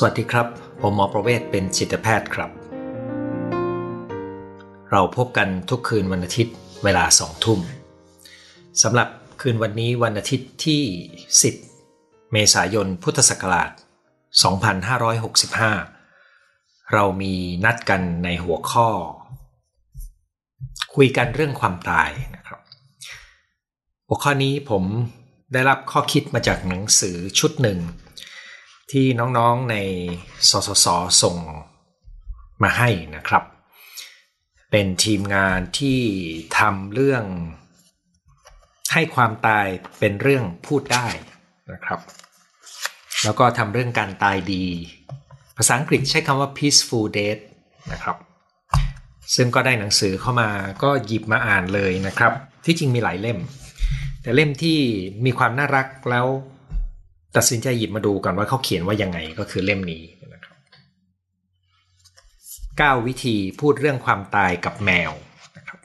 สวัสดีครับ ผมหมอประเวศเป็นจิตแพทย์ครับ เราพบกันทุกคืนวันอาทิตย์เวลาสองทุ่มสำหรับคืนวันนี้วันอาทิตย์ที่ 10 เมษายนพุทธศักราช 2565 เรามีนัดกันในหัวข้อ คุยกันเรื่องความตายนะครับ หัวข้อนี้ผมได้รับข้อคิดมาจากหนังสือชุดหนึ่ง ที่น้องๆในสสสส่งมาให้นะครับ เป็นทีมงานที่ทำเรื่องให้ความตายเป็นเรื่องพูดได้นะครับ แล้วก็ทำเรื่องการตายดี ภาษาอังกฤษใช้คำว่า peaceful death นะครับ ซึ่งก็ได้หนังสือเข้ามาก็หยิบมาอ่านเลยนะครับ ที่จริงมีหลายเล่ม แต่เล่มที่มีความน่ารักแล้ว ตัดสินใจหยิบมาดูก่อนว่าเขาเขียนว่ายังไงก็คือเล่มนี้นะครับ9วิธีพูดเรื่องความตายกับแมวนะครับ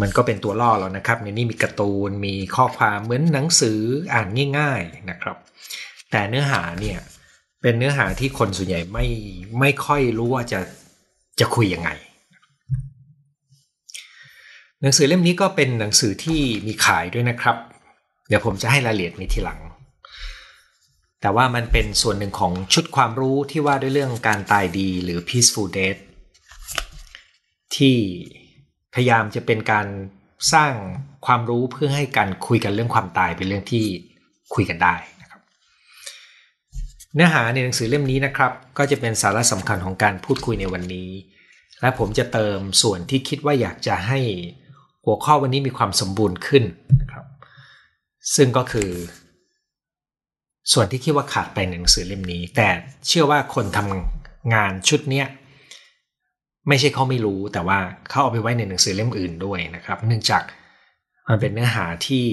มันก็เป็นตัวล่อแล้วนะครับในนี้มีการ์ตูนมีข้อความเหมือนหนังสืออ่านง่าย ๆนะครับ แต่เนื้อหาเนี่ยเป็นเนื้อหาที่คนส่วนใหญ่ไม่ไม่ค่อยรู้ว่าจะจะคุยยังไง หนังสือเล่มนี้ก็เป็นหนังสือที่มีขายด้วยนะครับ เดี๋ยวผมจะให้รายละเอียดในทีหลัง แต่ว่ามันเป็นส่วนหนึ่งของชุดความรู้ที่ว่าด้วยเรื่องการตายดีหรือ peaceful death ที่พยายามจะเป็นการสร้างความรู้เพื่อให้การคุยกันเรื่องความตายเป็นเรื่องที่คุยกันได้นะครับ เนื้อหาในหนังสือเล่มนี้นะครับ ก็จะเป็นสาระสำคัญของการพูดคุยในวันนี้ และผมจะเติมส่วนที่คิดว่าอยากจะให้หัวข้อวันนี้มีความสมบูรณ์ขึ้นนะครับ ซึ่งก็คือ ส่วนที่คิดว่าขาดไปในหนังสือเล่มนี้ แต่เชื่อว่าคนทำงานชุดเนี้ยไม่ใช่เขาไม่รู้แต่ว่าเขาเอาไปไว้ในหนังสือเล่มอื่นด้วยนะครับ เนื่องจากมันเป็นเนื้อหาที่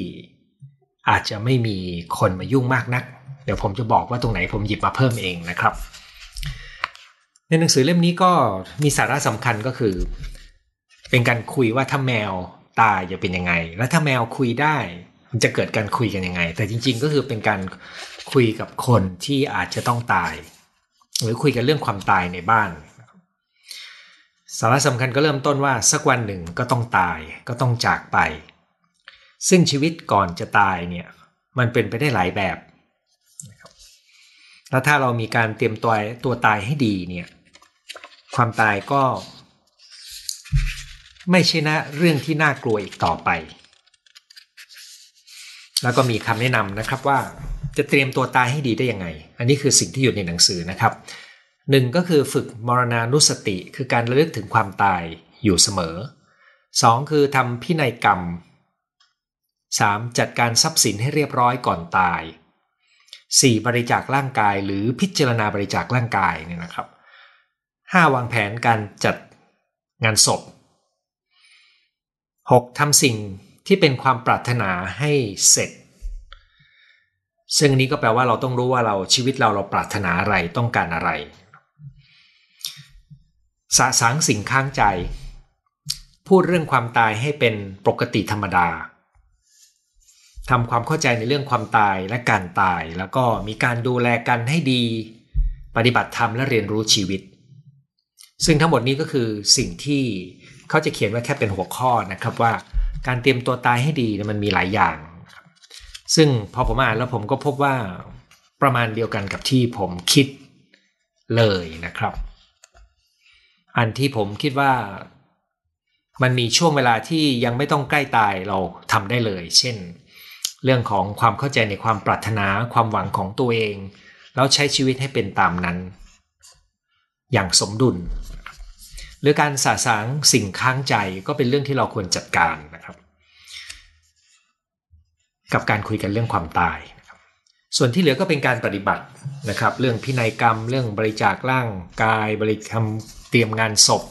อาจจะไม่มีคนมายุ่งมากนัก เดี๋ยวผมจะบอกว่าตรงไหนผมหยิบมาเพิ่มเองนะครับ ในหนังสือเล่มนี้ก็มีสาระสำคัญก็คือ เป็นการคุยว่าถ้าแมวตายจะเป็นยังไง แล้วถ้าแมวคุยได้ มันจะเกิดการคุยกันยังไง แต่จริง ๆ ก็คือเป็นการ คุยกับคนที่อาจจะต้องตาย หรือคุยกันเรื่องความตายในบ้านสาระสำคัญก็เริ่มต้นว่าสักวันหนึ่งก็ต้องตายก็ต้องจากไป ซึ่งชีวิตก่อนจะตายเนี่ยมันเป็นไปได้หลายแบบแล้วถ้าเรามีการเตรียมตัวตัวตายให้ดีเนี่ยความตายก็ ไม่ใช่นะเรื่องที่น่ากลัวอีกต่อไป แล้วก็มีคำแนะนำนะครับว่าจะเตรียมตัวตายให้ดีได้ยังไง อันนี้คือสิ่งที่อยู่ในหนังสือนะครับหนึ่งก็คือฝึกมรณานุสติ คือการระลึกถึงความตายอยู่เสมอสองคือทำพินัยกรรมสามจัดการทรัพย์สินให้เรียบร้อยก่อนตาย 4. บริจาคร่างกายหรือพิจารณาบริจาคร่างกายเนี่ยนะครับ 5. วางแผนการจัดงานศพ 6. ทำสิ่ง ที่เป็นความปรารถนาให้เสร็จ ซึ่งนี้ก็แปลว่าเราต้องรู้ว่าเราชีวิตเราเราปรารถนาอะไรต้องการอะไร สะสางสิ่งข้างใจ พูดเรื่องความตายให้เป็นปกติธรรมดาทำความเข้าใจในเรื่องความตายและการตาย แล้วก็มีการดูแลกันให้ดี ปฏิบัติธรรมและเรียนรู้ชีวิต ซึ่งทั้งหมดนี้ก็คือสิ่งที่เขาจะเขียนไว้แค่เป็นหัวข้อนะครับว่า การเตรียมตัวตายให้ดีมันมีหลายอย่าง ซึ่งพอผมอ่านแล้วผมก็พบว่าประมาณเดียวกันกับที่ผมคิดเลยนะครับ อันที่ผมคิดว่ามันมีช่วงเวลาที่ยังไม่ต้องใกล้ตายเราทำได้เลย เช่น เรื่องของความเข้าใจในความปรารถนาความหวังของตัวเอง แล้วใช้ชีวิตให้เป็นตามนั้น อย่างสมดุล หรือการสะสางสิ่งค้างใจก็เป็นเรื่องที่เราควรจัดการ กับการคุยกันเรื่องความตายนะครับส่วนที่เหลือก็เป็นการปฏิบัตินะครับ เรื่องพินัยกรรม เรื่องบริจาคร่างกาย บริกรรมเตรียมงานศพ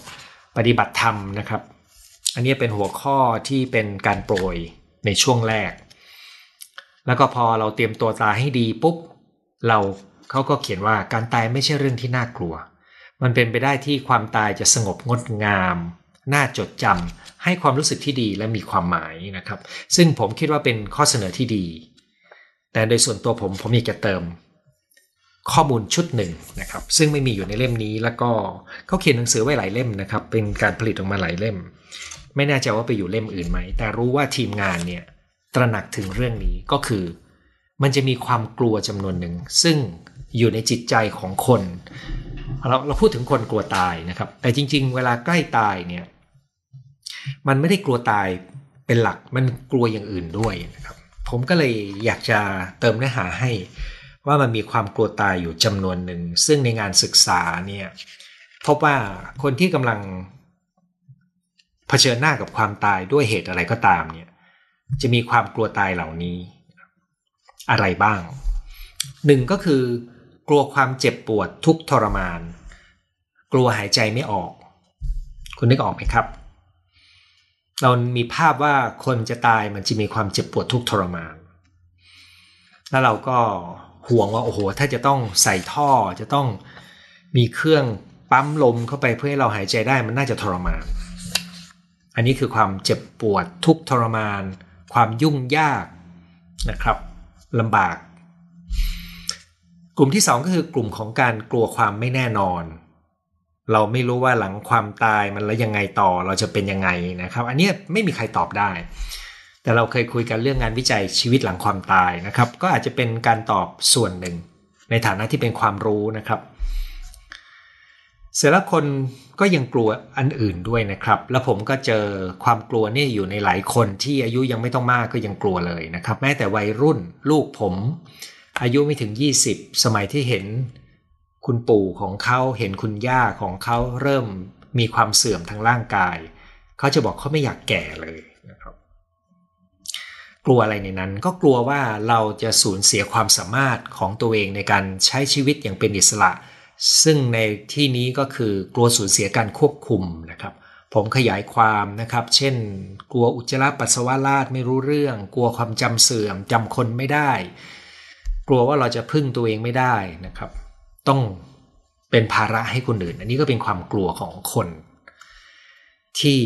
ปฏิบัติธรรมนะครับ อันนี้เป็นหัวข้อที่เป็นการโปรยในช่วงแรก แล้วก็พอเราเตรียมตัวตายให้ดีปุ๊บเราเขาก็เขียนว่าการตายไม่ใช่เรื่องที่น่ากลัว มันเป็นไปได้ที่ความตายจะสงบงดงาม น่าจดจำให้ความรู้สึกที่ดีและมีความหมายนะครับ ซึ่งผมคิดว่าเป็นข้อเสนอที่ดี แต่โดยส่วนตัวผมผมอยากจะเติมข้อมูลชุดหนึ่งนะครับ ซึ่งไม่มีอยู่ในเล่มนี้แล้วก็เขาเขียนหนังสือไว้หลายเล่มนะครับ เป็นการผลิตออกมาหลายเล่ม ไม่แน่ใจว่าไปอยู่เล่มอื่นไหม แต่รู้ว่าทีมงานเนี่ยตระหนักถึงเรื่องนี้ก็คือ มันจะมีความกลัวจำนวนหนึ่ง ซึ่งอยู่ในจิตใจของคน เราเราพูดถึงคนกลัวตายนะครับ แต่จริง ๆ เวลาใกล้ตายเนี่ย มันไม่ได้กลัวตายเป็นหลัก มันกลัวอย่างอื่นด้วยนะครับ ผมก็เลยอยากจะเติมเนื้อหาให้ว่ามันมีความกลัวตายอยู่จำนวนหนึ่ง ซึ่งในงานศึกษาเนี่ยพบว่าคนที่กำลังเผชิญหน้ากับความตายด้วยเหตุอะไรก็ตามเนี่ย จะมีความกลัวตายเหล่านี้ อะไรบ้างหนึ่งก็คือ กลัวความเจ็บปวดทุกทรมาน กลัวหายใจไม่ออก คุณนึกออกไหมครับ เรามีภาพว่าคนจะตายมันจะมีความเจ็บปวดทุกทรมาน แล้วเราก็ห่วงว่าโอ้โห ถ้าจะต้องใส่ท่อจะต้องมีเครื่องปั๊มลมเข้าไปเพื่อให้เราหายใจได้มันน่าจะทรมาน อันนี้คือความเจ็บปวดทุกทรมาน ความยุ่งยากนะครับลำบาก กลุ่มที่ 2 ก็คือกลุ่มของการกลัวความไม่แน่นอน เราไม่รู้ว่าหลังความตายมันแล้วยังไงต่อเราจะเป็นยังไงนะครับ อันนี้ไม่มีใครตอบได้ แต่เราเคยคุยกันเรื่องงานวิจัยชีวิตหลังความตายนะครับ ก็อาจจะเป็นการตอบส่วนหนึ่ง ในฐานะที่เป็นความรู้นะครับเสร็จแล้วคนก็ยังกลัวอันอื่นด้วยนะครับ แล้วผมก็เจอความกลัวนี่อยู่ในหลายคนที่อายุยังไม่ต้องมากก็ยังกลัวเลยนะครับ แม้แต่วัยรุ่นลูกผม อายุไม่ถึง 20 สมัยที่เห็นคุณปู่ของเขาเห็นคุณย่าของเขาเริ่มมีความเสื่อมทางร่างกาย เขาจะบอกเขาไม่อยากแก่เลยนะครับ กลัวอะไรในนั้นก็กลัวว่าเราจะสูญเสียความสามารถของตัวเองในการใช้ชีวิตอย่างเป็นอิสระ ซึ่งในที่นี้ก็คือกลัวสูญเสียการควบคุมนะครับ ผมขยายความนะครับ เช่น กลัวอุจจาระปัสสาวะราดไม่รู้เรื่อง กลัวความจำเสื่อมจำคนไม่ได้ กลัวว่าเราจะพึ่งตัวเองไม่ได้นะครับ ต้องเป็นภาระให้คนอื่น อันนี้ก็เป็นความกลัวของคน ที่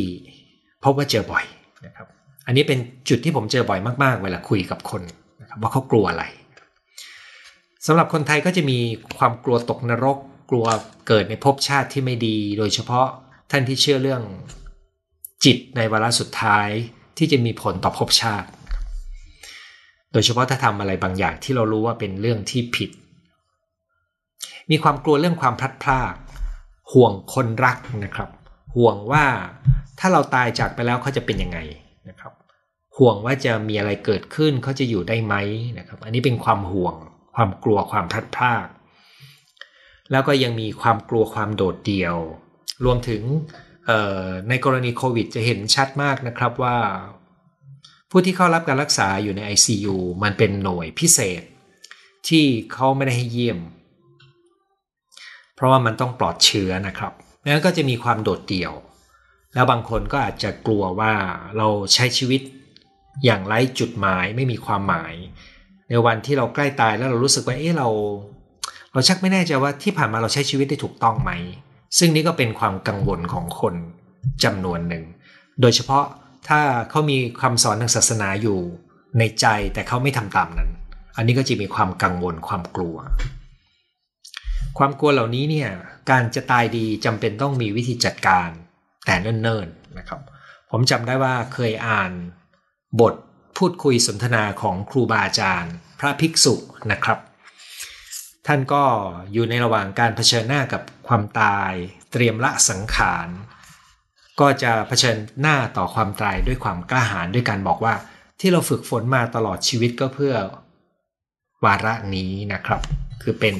พบว่าเจอบ่อยนะครับ อันนี้เป็นจุดที่ผมเจอบ่อยมากๆ เวลาคุยกับคนนะครับว่าเขากลัวอะไรสำหรับคนไทยก็จะมีความกลัวตกนรก กลัวเกิดในภพชาติที่ไม่ดี โดยเฉพาะท่านที่เชื่อเรื่องจิตในวาระสุดท้ายที่จะมีผลต่อภพชาติ โดยเฉพาะถ้าทำอะไรบางอย่างที่เรารู้ว่าเป็นเรื่องที่ผิด มีความกลัวเรื่องความพลัดพรากห่วงคนรักนะครับ ห่วงว่าถ้าเราตายจากไปแล้วเขาจะเป็นยังไงนะครับ ห่วงว่าจะมีอะไรเกิดขึ้นเขาจะอยู่ได้ไหมนะครับ อันนี้เป็นความห่วง ความกลัวความพลัดพราก แล้วก็ยังมีความกลัวความโดดเดี่ยว รวมถึงในกรณีโควิดจะเห็นชัดมากนะครับว่า ผู้ที่เข้ารับการรักษาอยู่ใน ICU มันเป็นหน่วยพิเศษ ที่เขาไม่ได้ให้เยี่ยม เพราะว่ามันต้องปลอดเชื้อนะครับนั้นก็จะมีความโดดเดี่ยว แล้วบางคนก็อาจจะกลัวว่าเราใช้ชีวิตอย่างไร้จุดหมายไม่มีความหมาย ในวันที่เราใกล้ตายแล้วเรารู้สึกว่าเอ๊ะเรา เราชักไม่แน่ใจว่าที่ผ่านมาเราใช้ชีวิตได้ถูกต้องไหม ซึ่งนี่ก็เป็นความกังวลของคนจำนวนหนึ่ง โดยเฉพาะ ถ้าเขามีคำสอนทางศาสนาอยู่ในใจแต่เขาไม่ทำตามนั้น อันนี้ก็จะมีความกังวลความกลัว ความกลัวเหล่านี้เนี่ยการจะตายดีจำเป็นต้องมีวิธีจัดการแต่เนิ่นๆนะครับ ผมจำได้ว่าเคยอ่านบทพูดคุยสนทนาของครูบาอาจารย์ พระภิกษุนะครับ ท่านก็อยู่ในระหว่างการเผชิญหน้ากับความตาย เตรียมละสังขาร ก็จะเผชิญหน้าต่อความตายด้วยความกล้าหาญด้วยการบอกว่า ที่เราฝึกฝนมาตลอดชีวิตก็เพื่อวาระนี้นะครับ คือเป็น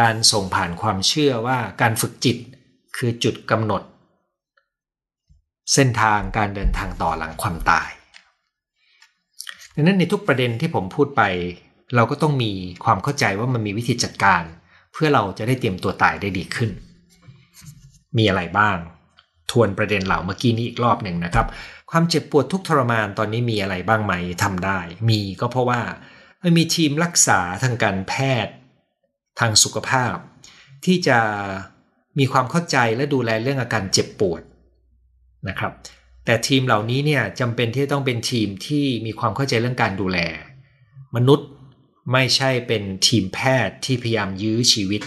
การส่งผ่านความเชื่อว่าการฝึกจิตคือจุดกำหนด เส้นทางการเดินทางต่อหลังความตายดังนั้นในทุกประเด็นที่ผมพูดไป เราก็ต้องมีความเข้าใจว่ามันมีวิธีจัดการ เพื่อเราจะได้เตรียมตัวตายได้ดีขึ้น มีอะไรบ้าง ทวนประเด็นเหล่าเมื่อกี้นี้อีกรอบหนึ่งนะครับ ความเจ็บปวดทุกทรมานตอนนี้มีอะไรบ้างไหมทำได้ มีก็เพราะว่ามันมีทีมรักษาทางการแพทย์ ทางสุขภาพ ที่จะมีความเข้าใจและดูแลเรื่องอาการเจ็บปวดนะครับ แต่ทีมเหล่านี้เนี่ยจำเป็นที่ต้องเป็นทีมที่มีความเข้าใจเรื่องการดูแล มนุษย์ไม่ใช่เป็นทีมแพทย์ที่พยายามยื้อชีวิต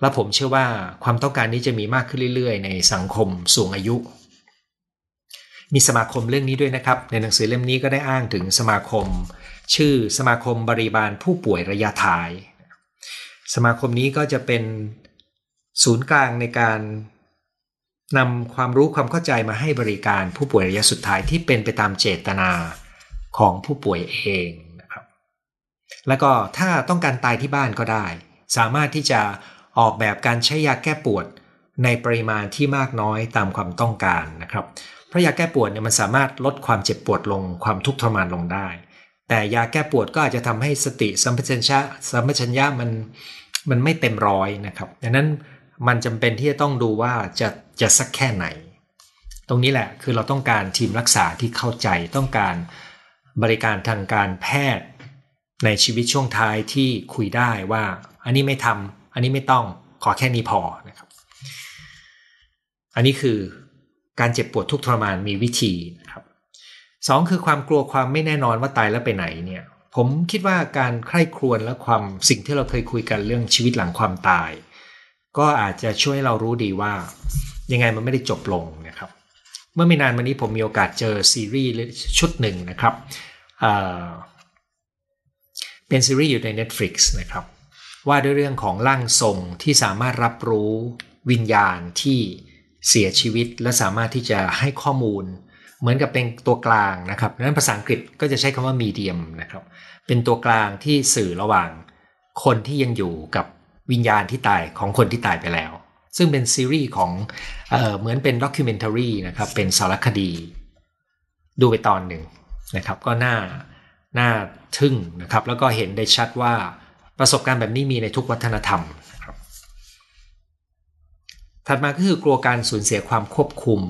และผมเชื่อว่าความต้องการนี้จะมีมากขึ้นเรื่อยๆ ในสังคมสูงอายุ มีสมาคมเรื่องนี้ด้วยนะครับ ในหนังสือเล่มนี้ก็ได้อ้างถึงสมาคม ชื่อสมาคมบริบาลผู้ป่วยระยะท้าย สมาคมนี้ก็จะเป็นศูนย์กลางในการนำความรู้ความเข้าใจมาให้บริการผู้ป่วยระยะสุดท้ายที่เป็นไปตามเจตนาของผู้ป่วยเองนะครับ แล้วก็ถ้าต้องการตายที่บ้านก็ได้ สามารถที่จะ ออกแบบการใช้ยาแก้ปวดในปริมาณที่มากน้อยตามความต้องการนะครับ เพราะยาแก้ปวดเนี่ยมันสามารถลดความเจ็บปวดลงความทุกข์ทรมานลงได้ แต่ยาแก้ปวดก็อาจจะทำให้สติสัมปชัญญะสัมปชัญญะมันมันไม่เต็มร้อยนะครับดังนั้นมันจำเป็นที่จะต้องดูว่าจะจะสักแค่ไหน ตรงนี้แหละคือเราต้องการทีมรักษาที่เข้าใจต้องการบริการทางการแพทย์ในชีวิตช่วงท้ายที่คุยได้ว่า อันนี้ไม่ทำ อันนี้ไม่ต้องขอแค่นี้พอนะครับ อันนี้คือการเจ็บปวดทุกทรมานมีวิธีนะครับสองคือความกลัวความไม่แน่นอนว่าตายแล้วไปไหนเนี่ย ผมคิดว่าการใคร่ครวญและความสิ่งที่เราเคยคุยกันเรื่องชีวิตหลังความตาย ก็อาจจะช่วยเรารู้ดีว่า ยังไงมันไม่ได้จบลงนะครับ เมื่อไม่นานมานี้ผมมีโอกาสเจอซีรีส์ชุดหนึ่งนะครับเป็นซีรีส์อยู่ใน Netflix นะครับ ว่าด้วยเรื่องของร่างทรงที่สามารถรับรู้วิญญาณที่เสียชีวิต และสามารถที่จะให้ข้อมูล เหมือนกับเป็นตัวกลางนะครับนั้นภาษาอังกฤษก็จะใช้คำว่ามีเดียมนะครับ เป็นตัวกลางที่สื่อระหว่าง คนที่ยังอยู่กับวิญญาณที่ตายของคนที่ตายไปแล้ว ซึ่งเป็นซีรีส์ของเออเหมือนเป็นด็อกิเมนทารีนะครับเป็นสารคดี ดูไปตอนหนึ่งนะครับ ก็น่าน่าทึ่งนะครับ แล้วก็เห็นได้ชัดว่า ประสบการณ์แบบนี้มีในทุกวัฒนธรรมนะครับถัดมาก็คือกลัวการสูญเสียความควบคุม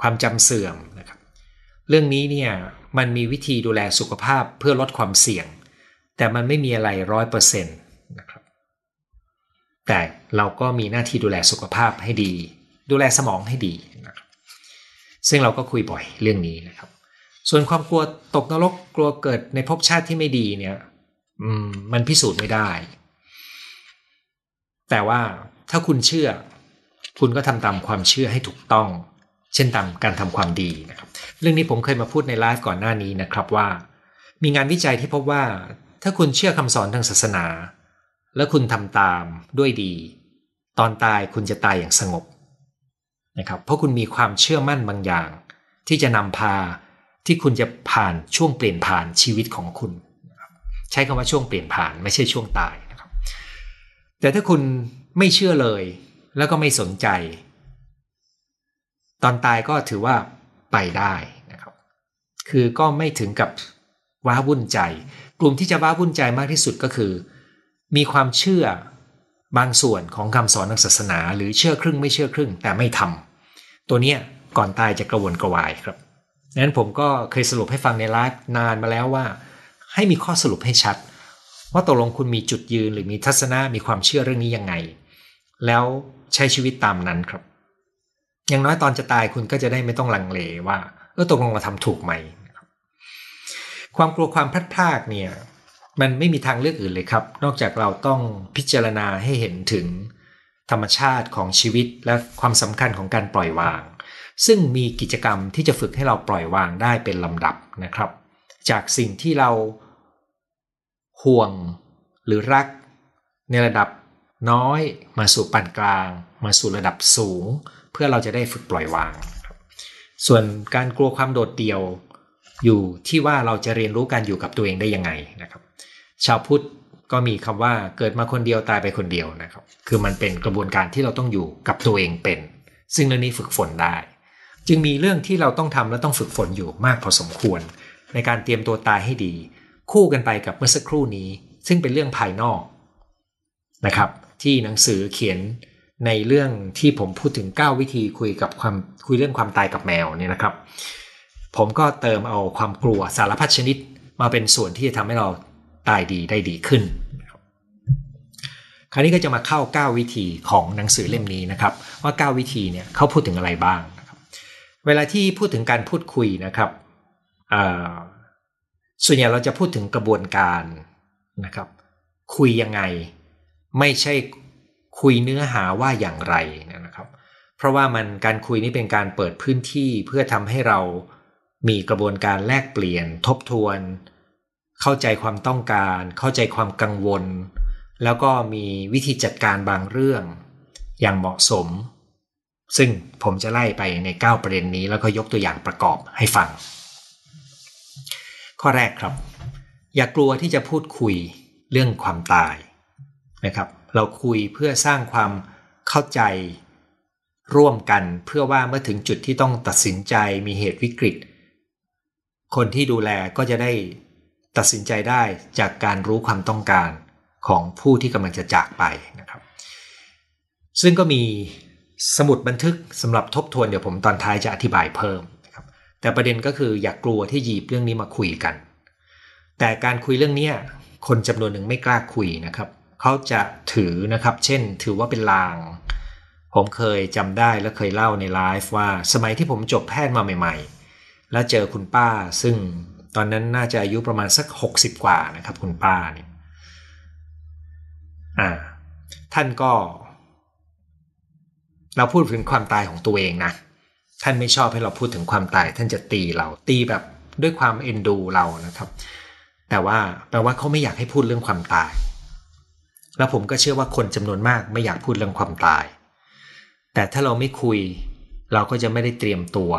ความจำเสื่อมนะครับเรื่องนี้เนี่ยมันมีวิธีดูแลสุขภาพเพื่อลดความเสี่ยง แต่มันไม่มีอะไรร้อยเปอร์เซ็นต์นะครับแต่เราก็มีหน้าที่ดูแลสุขภาพให้ดี ดูแลสมองให้ดีนะครับซึ่งเราก็คุยบ่อยเรื่องนี้นะครับ ส่วนความกลัวตกนรกกลัวเกิดในภพชาติที่ไม่ดีเนี่ย อืม มันพิสูจน์ไม่ได้ แต่ว่าถ้าคุณเชื่อ คุณก็ทำตามความเชื่อให้ถูกต้อง เช่นตามการทำความดีนะครับ เรื่องนี้ผมเคยมาพูดในไลฟ์ก่อนหน้านี้นะครับว่า มีงานวิจัยที่พบว่า ถ้าคุณเชื่อคำสอนทางศาสนา แล้วคุณทำตามด้วยดี ตอนตายคุณจะตายอย่างสงบนะครับเพราะคุณมีความเชื่อมั่นบางอย่าง ที่จะนำพาที่คุณจะผ่านช่วงเปลี่ยนผ่านชีวิตของคุณ ใช้คำว่าช่วงเปลี่ยนผ่านไม่ใช่ช่วงตายนะครับ แต่ถ้าคุณไม่เชื่อเลย แล้วก็ไม่สนใจ ตอนตายก็ถือว่าไปได้นะครับ คือก็ไม่ถึงกับว้าวุ่นใจ กลุ่มที่จะว้าวุ่นใจมากที่สุดก็คือ มีความเชื่อบางส่วนของคำสอนทางศาสนา หรือเชื่อครึ่งไม่เชื่อครึ่ง แต่ไม่ทำตัวเนี้ยก่อนตายจะกระวนกระวายครับนั้นผมก็เคยสรุปให้ฟังในไลฟ์นานมาแล้วว่า ให้มีข้อสรุปให้ชัด ว่าตกลงคุณมีจุดยืนหรือมีทัศนะมีความเชื่อเรื่องนี้ยังไง แล้วใช้ชีวิตตามนั้นครับ อย่างน้อยตอนจะตายคุณก็จะได้ไม่ต้องลังเลว่าเออตกลงเราทำถูกไหมความกลัวความพลาดพลาดเนี่ยมันไม่มีทางเลือกอื่นเลยครับ นอกจากเราต้องพิจารณาให้เห็นถึงธรรมชาติของชีวิตและความสำคัญของการปล่อยวาง ซึ่งมีกิจกรรมที่จะฝึกให้เราปล่อยวางได้เป็นลำดับนะครับ จากสิ่งที่เราห่วงหรือรักในระดับน้อยมาสู่ปานกลาง มาสู่ระดับสูง เพื่อเราจะได้ฝึกปล่อยวาง ส่วนการกลัวความโดดเดี่ยวอยู่ที่ว่าเราจะเรียนรู้การอยู่กับตัวเองได้ยังไงนะครับ ชาวพุทธก็มีคำว่าเกิดมาคนเดียวตายไปคนเดียวนะครับ คือมันเป็นกระบวนการที่เราต้องอยู่กับตัวเองเป็น ซึ่งเรื่องนี้ฝึกฝนได้ จึงมีเรื่องที่เราต้องทำและต้องฝึกฝนอยู่มากพอสมควร ในการเตรียมตัวตายให้ดี คู่กันไปกับเมื่อสักครู่นี้ ซึ่งเป็นเรื่องภายนอกนะครับ ที่หนังสือเขียนในเรื่องที่ผมพูดถึง 9 วิธีคุยกับความคุยเรื่องความตายกับแมวเนี่ยนะครับ ผมก็เติมเอาความกลัวสารพัดชนิดมาเป็นส่วนที่จะทำให้เราตายดีได้ดีขึ้น คราวนี้ก็จะมาเข้า 9 วิธีของหนังสือเล่มนี้นะครับ ว่า 9 วิธีเนี่ยเขาพูดถึงอะไรบ้าง เวลาที่พูดถึงการพูดคุยนะครับ ส่วนใหญ่เราจะพูดถึงกระบวนการนะครับ คุยยังไง ไม่ใช่คุยเนื้อหาว่าอย่างไรนะครับ เพราะว่ามันการคุยนี้เป็นการเปิดพื้นที่เพื่อทำให้เรามีกระบวนการแลกเปลี่ยน ทบทวน เข้าใจความต้องการ เข้าใจความกังวล แล้วก็มีวิธีจัดการบางเรื่อง อย่างเหมาะสม ซึ่งผมจะไล่ไปใน 9 ประเด็นนี้แล้วก็ยกตัวอย่างประกอบให้ฟัง ข้อแรกครับ อย่ากลัวที่จะพูดคุยเรื่องความตายนะครับ เราคุยเพื่อสร้างความเข้าใจร่วมกันเพื่อว่าเมื่อถึงจุดที่ต้องตัดสินใจมีเหตุวิกฤต คนที่ดูแลก็จะได้ตัดสินใจได้จากการรู้ความต้องการของผู้ที่กำลังจะจากไปนะครับ ซึ่งก็มีสมุดบันทึกสำหรับทบทวนเดี๋ยวผมตอนท้ายจะอธิบายเพิ่ม แต่ประเด็นก็คืออยากกลัวที่หยิบเรื่องนี้มาคุยกัน แต่การคุยเรื่องนี้คนจำนวนหนึ่งไม่กล้าคุยนะครับเขาจะถือนะครับ เช่น ถือว่าเป็นลาง ผมเคยจำได้และเคยเล่าในไลฟ์ว่า สมัยที่ผมจบแพทย์มาใหม่ ๆ แล้วเจอคุณป้า ซึ่งตอนนั้นน่าจะอายุประมาณสัก 60 กว่านะครับ คุณป้าเนี่ยอ่า ท่านก็ เราพูดถึงความตายของตัวเองนะ ท่านไม่ชอบให้เราพูดถึงความตาย ท่านจะตีเราตีแบบด้วยความเอ็นดูเรานะครับ แต่ว่าแปลว่าเขาไม่อยากให้พูดเรื่องความตาย แล้วผมก็เชื่อว่าคนจำนวนมากไม่อยากพูดเรื่องความตาย แต่ถ้าเราไม่คุย เราก็จะไม่ได้เตรียมตัว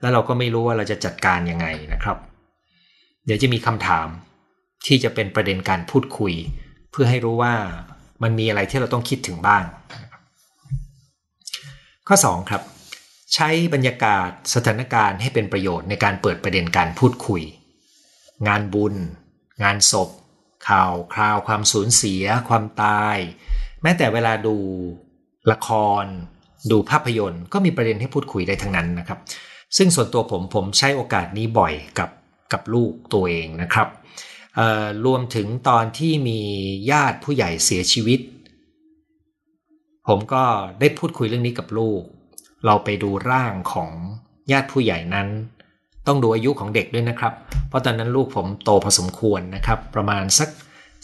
แล้วเราก็ไม่รู้ว่าเราจะจัดการยังไงนะครับ เดี๋ยวจะมีคำถามที่จะเป็นประเด็นการพูดคุย เพื่อให้รู้ว่ามันมีอะไรที่เราต้องคิดถึงบ้าง ข้อ 2 ครับ ใช้บรรยากาศสถานการณ์ให้เป็นประโยชน์ในการเปิดประเด็นการพูดคุย งานบุญ งานศพ ข่าวคราวความสูญเสีย ความตาย แม้แต่เวลาดูละคร ดูภาพยนตร์ก็มีประเด็นให้พูดคุยได้ทั้งนั้นนะครับ ซึ่งส่วนตัวผมผมใช้โอกาสนี้บ่อยกับกับลูกตัวเองนะครับรวมถึงตอนที่มีญาติผู้ใหญ่เสียชีวิต ผมก็ได้พูดคุยเรื่องนี้กับลูก เราไปดูร่างของญาติผู้ใหญ่นั้น ต้องดูอายุของเด็กด้วยนะครับ เพราะตอนนั้นลูกผมโตพอสมควรนะครับ ประมาณสัก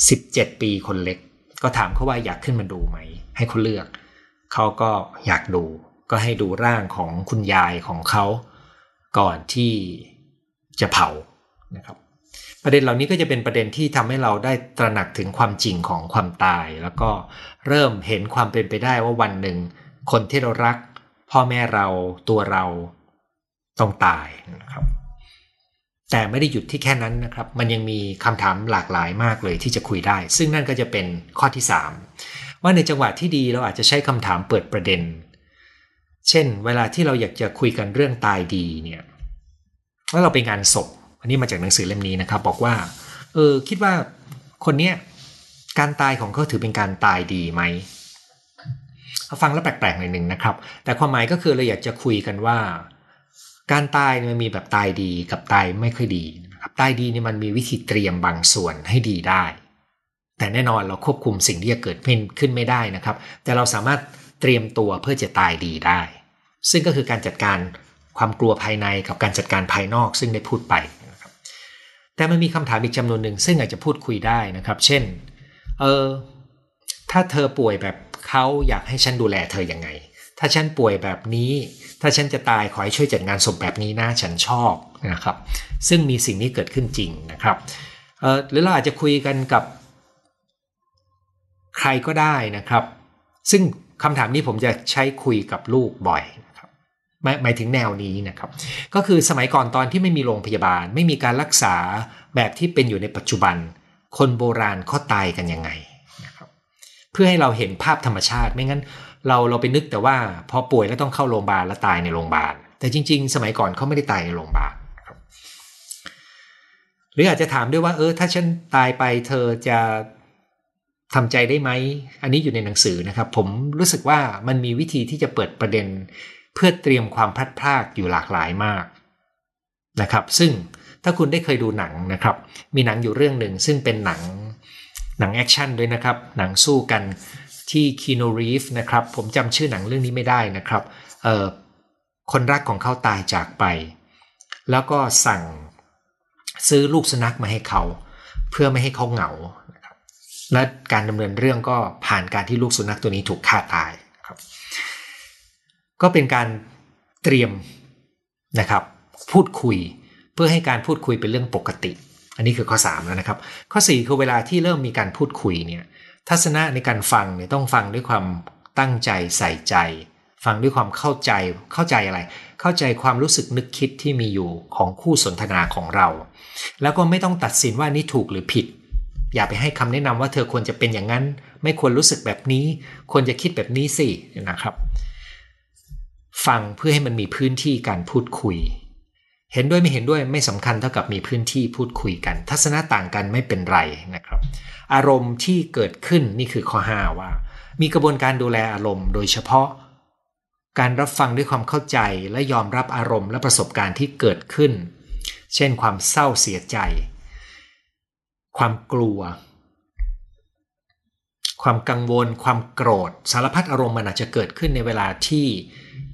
17 ปีคนเล็ก ก็ถามเขาว่าอยากขึ้นมาดูไหม ให้เขาเลือกเขาก็อยากดู ก็ให้ดูร่างของคุณยายของเขาก่อนที่จะเผานะครับประเด็นเหล่านี้ก็จะเป็นประเด็นที่ทำให้เราได้ตระหนักถึงความจริงของความตาย แล้วก็เริ่มเห็นความเป็นไปได้ว่าวันหนึ่ง คนที่เรารัก พ่อแม่เราตัวเราต้องตายนะครับ แต่ไม่ได้หยุดที่แค่นั้นนะครับ มันยังมีคำถามหลากหลายมากเลยที่จะคุยได้ ซึ่งนั่นก็จะเป็นข้อที่ 3 ว่าในจังหวะที่ดีเราอาจจะใช้คำถามเปิดประเด็น เช่น เวลาที่เราอยากจะคุยกันเรื่องตายดีเนี่ยว่าเราไปงานศพ อันนี้มาจากหนังสือเล่มนี้นะครับ บอกว่า เออคิดว่าคนเนี้ยการตายของเขาถือเป็นการตายดีไหม ฟังแล้วแปลกๆหน่อยหนึ่งนะครับ แต่ความหมายก็คือเราอยากจะคุยกันว่า การตายมันมีแบบตายดีกับตายไม่ค่อยดีนะครับตายดีนี่มันมีวิธีเตรียมบางส่วนให้ดีได้ แต่แน่นอนเราควบคุมสิ่งที่จะเกิดขึ้นไม่ได้นะครับ แต่เราสามารถเตรียมตัวเพื่อจะตายดีได้ ซึ่งก็คือการจัดการความกลัวภายในกับการจัดการภายนอกซึ่งได้พูดไปนะครับแต่มันมีคำถามอีกจำนวนหนึ่งซึ่งอาจจะพูดคุยได้นะครับ เช่นเออถ้าเธอป่วยแบบ เขาอยากให้ฉันดูแลเธออยังไง ถ้าฉันป่วยแบบนี้ ถ้าฉันจะตายขอให้ช่วยจัดงานศพแบบนี้นะฉันชอบนะครับ ซึ่งมีสิ่งนี้เกิดขึ้นจริงนะครับหรือเราอาจจะคุยกันกับใครก็ได้นะครับ ซึ่งคำถามนี้ผมจะใช้คุยกับลูกบ่อยนะครับหมายหมายถึงแนวนี้นะครับ ก็คือสมัยก่อนตอนที่ไม่มีโรงพยาบาล ไม่มีการรักษาแบบที่เป็นอยู่ในปัจจุบัน คนโบราณเขาตายกันยังไง พื่อให้เราเห็นภาพธรรมชาติ ไม่งั้นเราเราไปนึกแต่ว่าพอป่วยแล้วต้องเข้าโรงพยาบาลแล้วตายในโรงพยาบาล แต่จริง ๆ สมัยก่อนเขาไม่ได้ตายในโรงพยาบาลหรืออาจจะถามด้วยว่า เออ ถ้าฉันตายไปเธอจะทำใจได้ไหม อันนี้อยู่ในหนังสือนะครับ ผมรู้สึกว่ามันมีวิธีที่จะเปิดประเด็น เพื่อเตรียมความพลัดพรากอยู่หลากหลายมากนะครับ ซึ่งถ้าคุณได้เคยดูหนังนะครับ มีหนังอยู่เรื่องหนึ่งซึ่งเป็นหนัง หนังแอคชั่นด้วยนะครับ หนังสู้กันที่คีโนรีฟนะครับ ผมจำชื่อหนังเรื่องนี้ไม่ได้นะครับเออคนรักของเขาตายจากไป แล้วก็สั่งซื้อลูกสุนัขมาให้เขา เพื่อไม่ให้เขาเหงาและการดำเนินเรื่องก็ผ่านการที่ลูกสุนัขตัวนี้ถูกฆ่าตายครับก็เป็นการเตรียมนะครับพูดคุยเพื่อให้การพูดคุยเป็นเรื่องปกติ อันนี้คือข้อ3แล้วนะครับ ข้อ 4 คือเวลาที่เริ่มมีการพูดคุยเนี่ยทัศนะในการฟังเนี่ยต้องฟังด้วยความตั้งใจใส่ใจ ฟังด้วยความเข้าใจเข้าใจอะไร เข้าใจความรู้สึกนึกคิดที่มีอยู่ของคู่สนทนาของเรา แล้วก็ไม่ต้องตัดสินว่านี่ถูกหรือผิด อย่าไปให้คำแนะนำว่าเธอควรจะเป็นอย่างนั้น ไม่ควรรู้สึกแบบนี้ ควรจะคิดแบบนี้สินะครับ ฟังเพื่อให้มันมีพื้นที่การพูดคุย เห็นด้วยไม่เห็นด้วยไม่สำคัญเท่ากับมีพื้นที่พูดคุยกัน ทัศนะต่างกันไม่เป็นไรนะครับ อารมณ์ที่เกิดขึ้นนี่คือข้อ 5 ว่า มีกระบวนการดูแลอารมณ์ โดยเฉพาะ การรับฟังด้วยความเข้าใจและยอมรับอารมณ์และประสบการณ์ที่เกิดขึ้น เช่น ความเศร้าเสียใจ ความกลัว ความกังวล ความโกรธ สารพัดอารมณ์มันอาจจะเกิดขึ้นในเวลาที่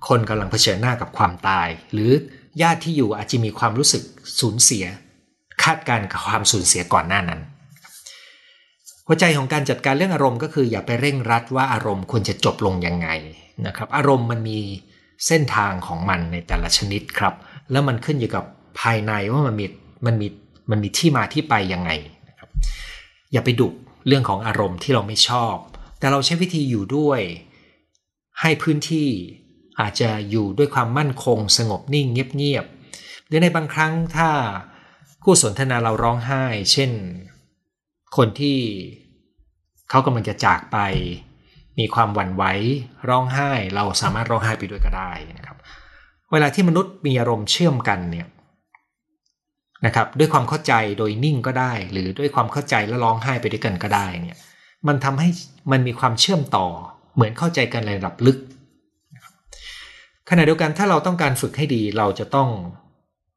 คนกำลังเผชิญหน้ากับความตาย หรือ ญาติที่อยู่อาจจะมีความรู้สึกสูญเสีย คาดการกับความสูญเสียก่อนหน้านั้น หัวใจของการจัดการเรื่องอารมณ์ก็คืออย่าไปเร่งรัดว่าอารมณ์ควรจะจบลงยังไงนะครับ อารมณ์มันมีเส้นทางของมันในแต่ละชนิดครับ แล้วมันขึ้นอยู่กับภายในว่ามันมีมันมีมันมีที่มาที่ไปยังไงนะครับ อย่าไปดุเรื่องของอารมณ์ที่เราไม่ชอบ แต่เราใช้วิธีอยู่ด้วย ให้พื้นที่ อาจจะอยู่ด้วยความมั่นคง สงบนิ่งเงียบๆหรือในบางครั้งถ้าคู่สนทนาเราร้องไห้ เช่น คนที่เขากำลังจะจากไป มีความหวั่นไหวร้องไห้ เราสามารถร้องไห้ไปด้วยก็ได้นะครับ เวลาที่มนุษย์มีอารมณ์เชื่อมกันเนี่ยนะครับด้วยความเข้าใจโดยนิ่งก็ได้ หรือด้วยความเข้าใจแล้วร้องไห้ไปด้วยกันก็ได้เนี่ยมันทำให้มันมีความเชื่อมต่อเหมือนเข้าใจกันในระดับลึก ขณะเดียวกันถ้าเราต้องการฝึกให้ดีเราจะต้อง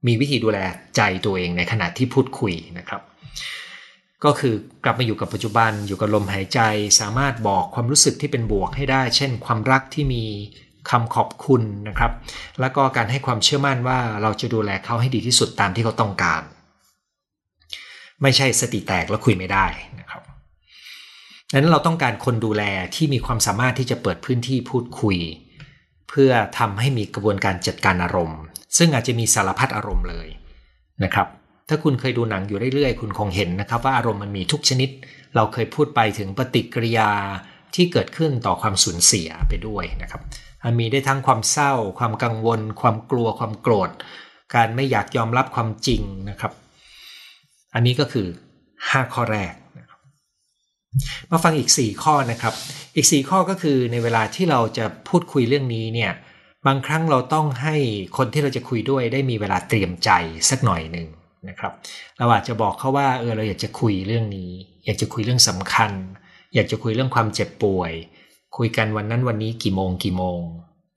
มีวิธีดูแลใจตัวเองในขณะที่พูดคุยนะครับ ก็คือกลับมาอยู่กับปัจจุบันอยู่กับลมหายใจ สามารถบอกความรู้สึกที่เป็นบวกให้ได้ เช่น ความรักที่มีคำขอบคุณนะครับ แล้วก็การให้ความเชื่อมั่นว่าเราจะดูแลเขาให้ดีที่สุดตามที่เขาต้องการ ไม่ใช่สติแตกแล้วคุยไม่ได้นะครับดังนั้นเราต้องการคนดูแลที่มีความสามารถที่จะเปิดพื้นที่พูดคุย เพื่อทำให้มีกระบวนการจัดการอารมณ์ ซึ่งอาจจะมีสารพัดอารมณ์เลยนะครับถ้าคุณเคยดูหนังอยู่เรื่อยๆ คุณคงเห็นนะครับ ว่าอารมณ์มันมีทุกชนิด เราเคยพูดไปถึงปฏิกิริยาที่เกิดขึ้นต่อความสูญเสียไปด้วยนะครับมีได้ทั้งความเศร้า ความกังวล ความกลัว ความโกรธ การไม่อยากยอมรับความจริงนะครับ อันนี้ก็คือ 5 ข้อแรก มาฟังอีก 4 ข้อนะครับ อีก 4 ข้อก็คือในเวลาที่เราจะพูดคุยเรื่องนี้เนี่ยบางครั้งเราต้องให้คนที่เราจะคุยด้วยได้มีเวลาเตรียมใจสักหน่อยหนึ่งนะครับ เราอาจจะบอกเขาว่าเออเราอยากจะคุยเรื่องนี้ อยากจะคุยเรื่องสำคัญ อยากจะคุยเรื่องความเจ็บป่วย คุยกันวันนั้นวันนี้กี่โมงกี่โมง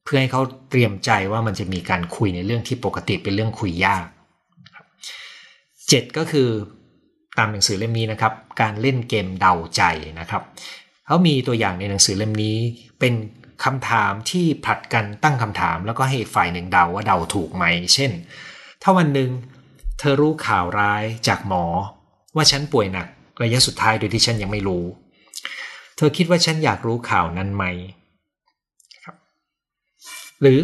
เพื่อให้เขาเตรียมใจว่ามันจะมีการคุยในเรื่องที่ปกติเป็นเรื่องคุยยากเจ็ดก็คือ ตามหนังสือเล่มนี้นะครับ การเล่นเกมเดาใจนะครับเขามีตัวอย่างในหนังสือเล่มนี้เป็นคำถามที่ผลัดกันตั้งคำถาม แล้วก็ให้ฝ่ายหนึ่งเดาว่าเดาถูกไหม เช่น ถ้าวันหนึ่งเธอรู้ข่าวร้ายจากหมอ ว่าฉันป่วยหนักระยะสุดท้ายโดยที่ฉันยังไม่รู้ เธอคิดว่าฉันอยากรู้ข่าวนั้นไหมหรือ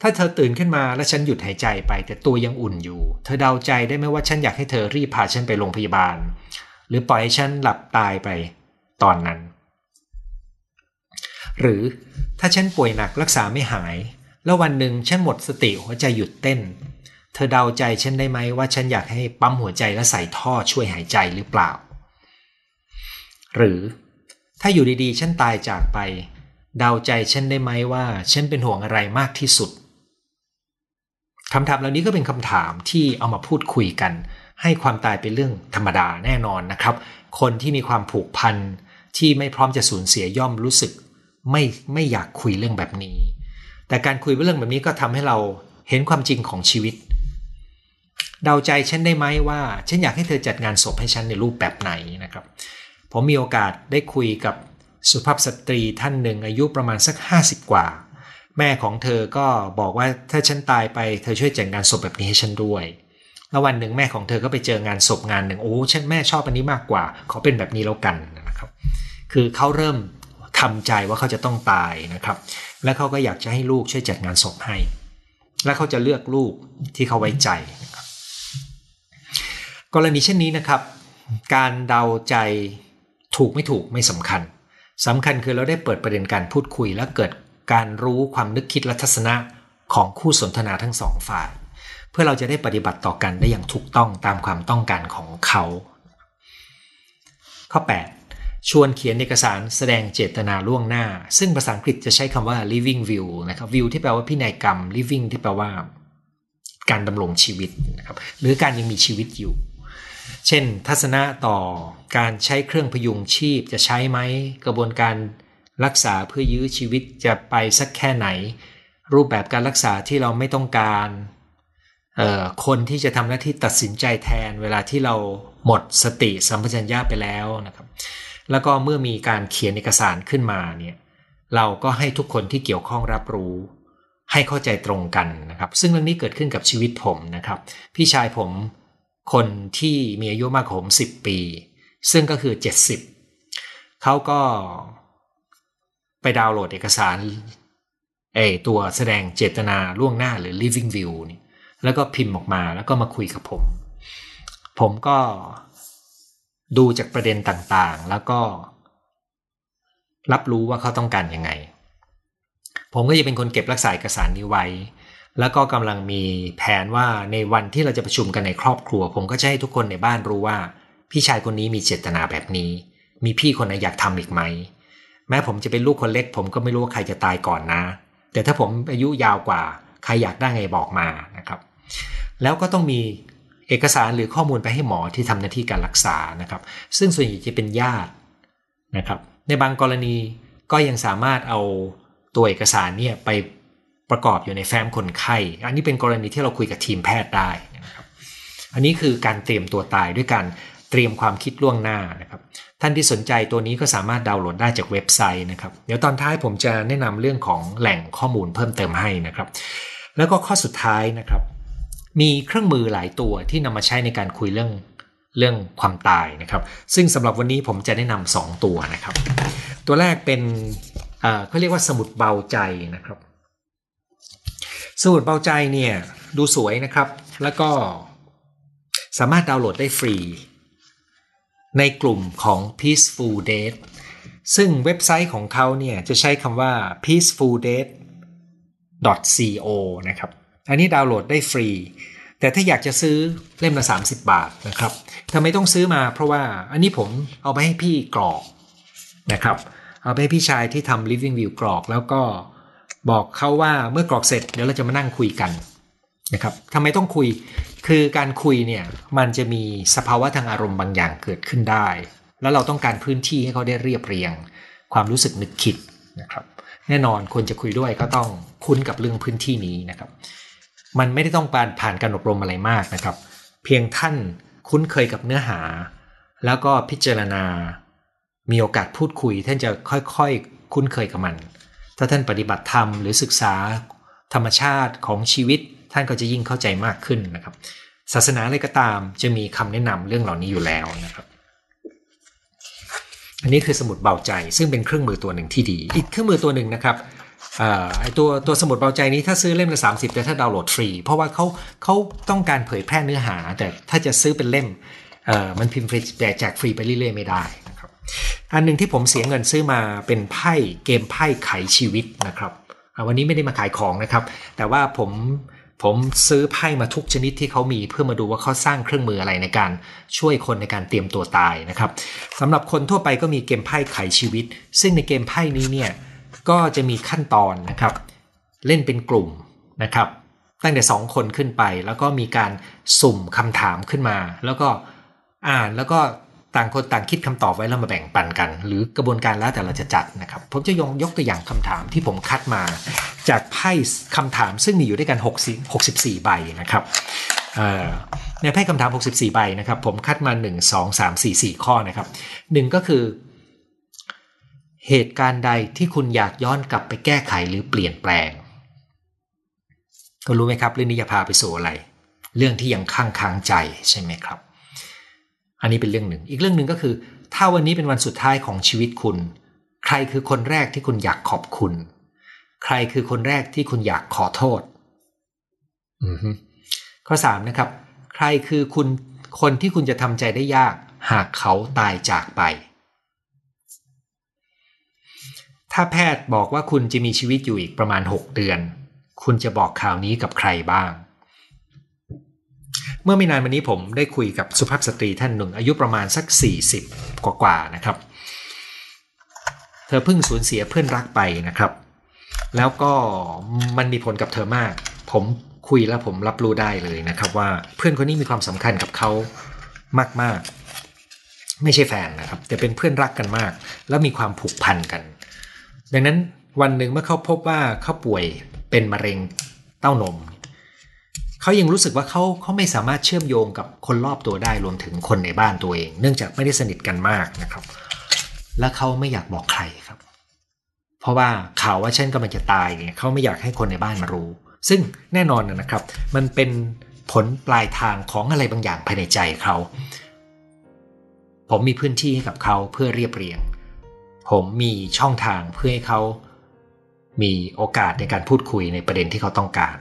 ถ้าเธอตื่นขึ้นมาและฉันหยุดหายใจไป แต่ตัวยังอุ่นอยู่ เธอเดาใจได้ไหมว่าฉันอยากให้เธอรีบพาฉันไปโรงพยาบาล หรือปล่อยให้ฉันหลับตายไปตอนนั้น หรือถ้าฉันป่วยหนักรักษาไม่หาย แล้ววันหนึ่งฉันหมดสติหัวใจหยุดเต้น เธอเดาใจฉันได้ไหมว่าฉันอยากให้ปั๊มหัวใจและใส่ท่อช่วยหายใจหรือเปล่า หรือถ้าอยู่ดีๆ ฉันตายจากไป เดาใจฉันได้ไหมว่า ฉันเป็นห่วงอะไรมากที่สุด คำถามเหล่านี้ก็เป็นคำถามที่เอามาพูดคุยกัน ให้ความตายเป็นเรื่องธรรมดาแน่นอนนะครับ คนที่มีความผูกพันที่ไม่พร้อมจะสูญเสียย่อมรู้สึก ไม่ไม่อยากคุยเรื่องแบบนี้ แต่การคุยเรื่องแบบนี้ก็ทำให้เราเห็นความจริงของชีวิต เดาใจฉันได้ไหมว่า ฉันอยากให้เธอจัดงานศพให้ฉันในรูปแบบไหนนะครับ ผมมีโอกาสได้คุยกับสุภาพสตรีท่านหนึ่งอายุประมาณสัก 50 กว่า แม่ของเธอก็บอกว่าถ้าฉันตายไปเธอช่วยจัดงานศพแบบนี้ให้ฉันด้วยแล้ววันหนึ่งแม่ของเธอก็ไปเจองานศพงานหนึ่งโอ้ฉันแม่ชอบอันนี้มากกว่าเขาเป็นแบบนี้แล้วกันนะครับ คือเขาเริ่มทำใจว่าเขาจะต้องตายนะครับ และเขาก็อยากจะให้ลูกช่วยจัดงานศพให้ และเขาจะเลือกลูกที่เขาไว้ใจนะครับกรณีเช่นนี้นะครับ การเดาใจถูกไม่ถูกไม่สำคัญสำคัญคือเราได้เปิดประเด็นการพูดคุยและเกิด การรู้ความนึกคิดและทัศนะของคู่สนทนาทั้งสองฝ่าย เพื่อเราจะได้ปฏิบัติต่อกันได้อย่างถูกต้องตามความต้องการของเขา ข้อ 8 ชวนเขียนเอกสารแสดงเจตนาล่วงหน้า ซึ่งภาษาอังกฤษจะใช้คำว่า living view นะครับ view ที่แปลว่าพินัยกรรม living ที่แปลว่า การดำรงชีวิตนะครับหรือการยังมีชีวิตอยู่ เช่น ทัศนะต่อการใช้เครื่องพยุงชีพจะใช้ไหมกระบวนการ รักษาเพื่อยื้อชีวิตจะไปสักแค่ไหน รูปแบบการรักษาที่เราไม่ต้องการคนที่จะทำหน้าที่ตัดสินใจแทนเวลาที่เราหมดสติสัมปชัญญะไปแล้วนะครับ แล้วก็เมื่อมีการเขียนเอกสารขึ้นมาเนี่ยเราก็ให้ทุกคนที่เกี่ยวข้องรับรู้ ให้เข้าใจตรงกันนะครับ ซึ่งเรื่องนี้เกิดขึ้นกับชีวิตผมนะครับ พี่ชายผมคนที่มีอายุมากกว่าผมสิบปี ซึ่งก็คือ 70เขาก็ ไปดาวน์โหลดเอกสารไอตัวแสดงเจตนาล่วงหน้าหรือ living view นี่แล้วก็พิมพ์ออกมาแล้วก็มาคุยกับผม ผมก็ดูจากประเด็นต่างๆ แล้วก็รับรู้ว่าเขาต้องการยังไง ผมก็จะเป็นคนเก็บรักษาเอกสารนี้ไว้ แล้วก็กำลังมีแผนว่าในวันที่เราจะประชุมกันในครอบครัว ผมก็จะให้ทุกคนในบ้านรู้ว่า พี่ชายคนนี้มีเจตนาแบบนี้ มีพี่คนไหนอยากทำอีกไหม แม้ผมจะเป็นลูกคนเล็ก ผมก็ไม่รู้ว่าใครจะตายก่อนนะ แต่ถ้าผมอายุยาวกว่า ใครอยากได้ไงบอกมานะครับ แล้วก็ต้องมีเอกสารหรือข้อมูลไปให้หมอที่ทำหน้าที่การรักษานะครับ ซึ่งส่วนใหญ่จะเป็นญาตินะครับ ในบางกรณีก็ยังสามารถเอาตัวเอกสารเนี่ยไปประกอบอยู่ในแฟ้มคนไข้ อันนี้เป็นกรณีที่เราคุยกับทีมแพทย์ได้นะครับ อันนี้คือการเตรียมตัวตายด้วยการเตรียมความคิดล่วงหน้านะครับ ท่านที่สนใจตัวนี้ก็สามารถดาวน์โหลดได้จากเว็บไซต์นะครับ เดี๋ยวตอนท้ายผมจะแนะนำเรื่องของแหล่งข้อมูลเพิ่มเติมให้นะครับ แล้วก็ข้อสุดท้ายนะครับ มีเครื่องมือหลายตัวที่นำมาใช้ในการคุยเรื่องเรื่องความตายนะครับ ซึ่งสำหรับวันนี้ผมจะแนะนำสองตัวนะครับ ตัวแรกเป็นเขาเรียกว่าสมุดเบาใจนะครับ สมุดเบาใจเนี่ยดูสวยนะครับ แล้วก็สามารถดาวน์โหลดได้ฟรี ในกลุ่มของ Peaceful Date ซึ่งเว็บไซต์ของเขาเนี่ยจะใช้คำว่า peacefuldate.co นะครับ อันนี้ดาวน์โหลดได้ฟรี แต่ถ้าอยากจะซื้อเล่มละ 30 บาทนะครับทำไมต้องซื้อมาเพราะว่าอันนี้ผมเอาไปให้พี่กรอกนะครับ เอาไปให้พี่ชายที่ทำ Living View กรอกแล้วก็บอกเขาว่าเมื่อกรอกเสร็จเดี๋ยวเราจะมานั่งคุยกันนะครับทำไมต้องคุย คือการคุยเนี่ยมันจะมีสภาวะทางอารมณ์บางอย่างเกิดขึ้นได้ แล้วเราต้องการพื้นที่ให้เขาได้เรียบเรียง ความรู้สึกนึกคิดนะครับแน่นอนคนจะคุยด้วยก็ต้องคุ้นกับเรื่องพื้นที่นี้นะครับ มันไม่ได้ต้องการผ่านการอบรมอะไรมากนะครับ เพียงท่านคุ้นเคยกับเนื้อหา แล้วก็พิจารณา มีโอกาสพูดคุย ท่านจะค่อยๆ คุ้นเคยกับมัน ถ้าท่านปฏิบัติธรรมหรือศึกษาธรรมชาติของชีวิต ท่านก็จะยิ่งเข้าใจมากขึ้นนะครับ ศาสนาอะไรก็ตามจะมีคำแนะนำเรื่องเหล่านี้อยู่แล้วนะครับอันนี้คือสมุดเบาใจซึ่งเป็นเครื่องมือตัวหนึ่งที่ดี อีกเครื่องมือตัวหนึ่งนะครับไอตัวตัวสมุดเบาใจนี้ถ้าซื้อเล่มละสามสิบแต่ถ้าดาวน์โหลดฟรี เพราะว่าเขาเขาต้องการเผยแพร่เนื้อหา แต่ถ้าจะซื้อเป็นเล่มมันพิมพ์ฟรีแต่แจกฟรีไปเรื่อยๆไม่ได้นะครับอันหนึ่งที่ผมเสียเงินซื้อมาเป็นไพ่เกมไพ่ไขชีวิตนะครับวันนี้ไม่ได้มาขายของนะครับ แต่ว่าผม ผมซื้อไพ่มาทุกชนิดที่เขามีเพื่อมาดูว่าเขาสร้างเครื่องมืออะไรในการช่วยคนในการเตรียมตัวตายนะครับสำหรับคนทั่วไปก็มีเกมไพ่ไขชีวิต ซึ่งในเกมไพ่นี้เนี่ยก็จะมีขั้นตอนนะครับ เล่นเป็นกลุ่มนะครับ ตั้งแต่ 2 คนขึ้นไป แล้วก็มีการสุ่มคำถามขึ้นมา แล้วก็อ่านแล้วก็ ต่างคนต่างคิดคำตอบไว้แล้วมาแบ่งปันกัน หรือกระบวนการแล้วแต่เราจะจัดนะครับ ผมจะยกยกตัวอย่างคำถามที่ผมคัดมา จากไพ่คำถามซึ่งมีอยู่ด้วยกัน6 64 ใบนะครับในไพ่คำถาม 64 ใบนะครับ ผมคัดมา 1 2 3 4 4 ข้อนะครับหนึ่งก็คือ เหตุการณ์ใดที่คุณอยากย้อนกลับไปแก้ไขหรือเปลี่ยนแปลง ก็รู้ไหมครับเรื่องนี้จะพาไปสู่อะไร เรื่องที่ยังค้างค้างใจใช่ไหมครับ อันนี้เป็นเรื่องหนึ่ง อีกเรื่องหนึ่งก็คือ ถ้าวันนี้เป็นวันสุดท้ายของชีวิตคุณ ใครคือคนแรกที่คุณอยากขอบคุณ ใครคือคนแรกที่คุณอยากขอโทษข้อสามนะครับ ใครคือคุณคนที่คุณจะทำใจได้ยาก หากเขาตายจากไป ถ้าแพทย์บอกว่าคุณจะมีชีวิตอยู่อีกประมาณ 6 เดือน คุณจะบอกข่าวนี้กับใครบ้าง เมื่อไม่นานมานี้ผมได้คุยกับสุภาพสตรีท่านหนึ่ง อายุประมาณสัก 40 กว่าๆนะครับ เธอเพิ่งสูญเสียเพื่อนรักไปนะครับ แล้วก็มันมีผลกับเธอมาก ผมคุยแล้วผมรับรู้ได้เลยนะครับ ว่าเพื่อนคนนี้มีความสำคัญกับเขามากๆ ไม่ใช่แฟนนะครับ แต่เป็นเพื่อนรักกันมาก แล้วมีความผูกพันกัน ดังนั้นวันหนึ่งเมื่อเขาพบว่าเขาป่วยเป็นมะเร็งเต้านม เขายังรู้สึกว่าเขาเขาไม่สามารถเชื่อมโยงกับคนรอบตัวได้รวมถึงคนในบ้านตัวเอง เนื่องจากไม่ได้สนิทกันมากนะครับ และเขาไม่อยากบอกใครครับ เพราะว่าข่าวว่าฉันกำลังจะตายเนี่ยเขาไม่อยากให้คนในบ้านมารู้ ซึ่งแน่นอนนะครับ มันเป็นผลปลายทางของอะไรบางอย่างภายในใจเขา ผมมีพื้นที่ให้กับเขาเพื่อเรียบเรียง ผมมีช่องทางเพื่อให้เขามีโอกาสในการพูดคุยในประเด็นที่เขาต้องการ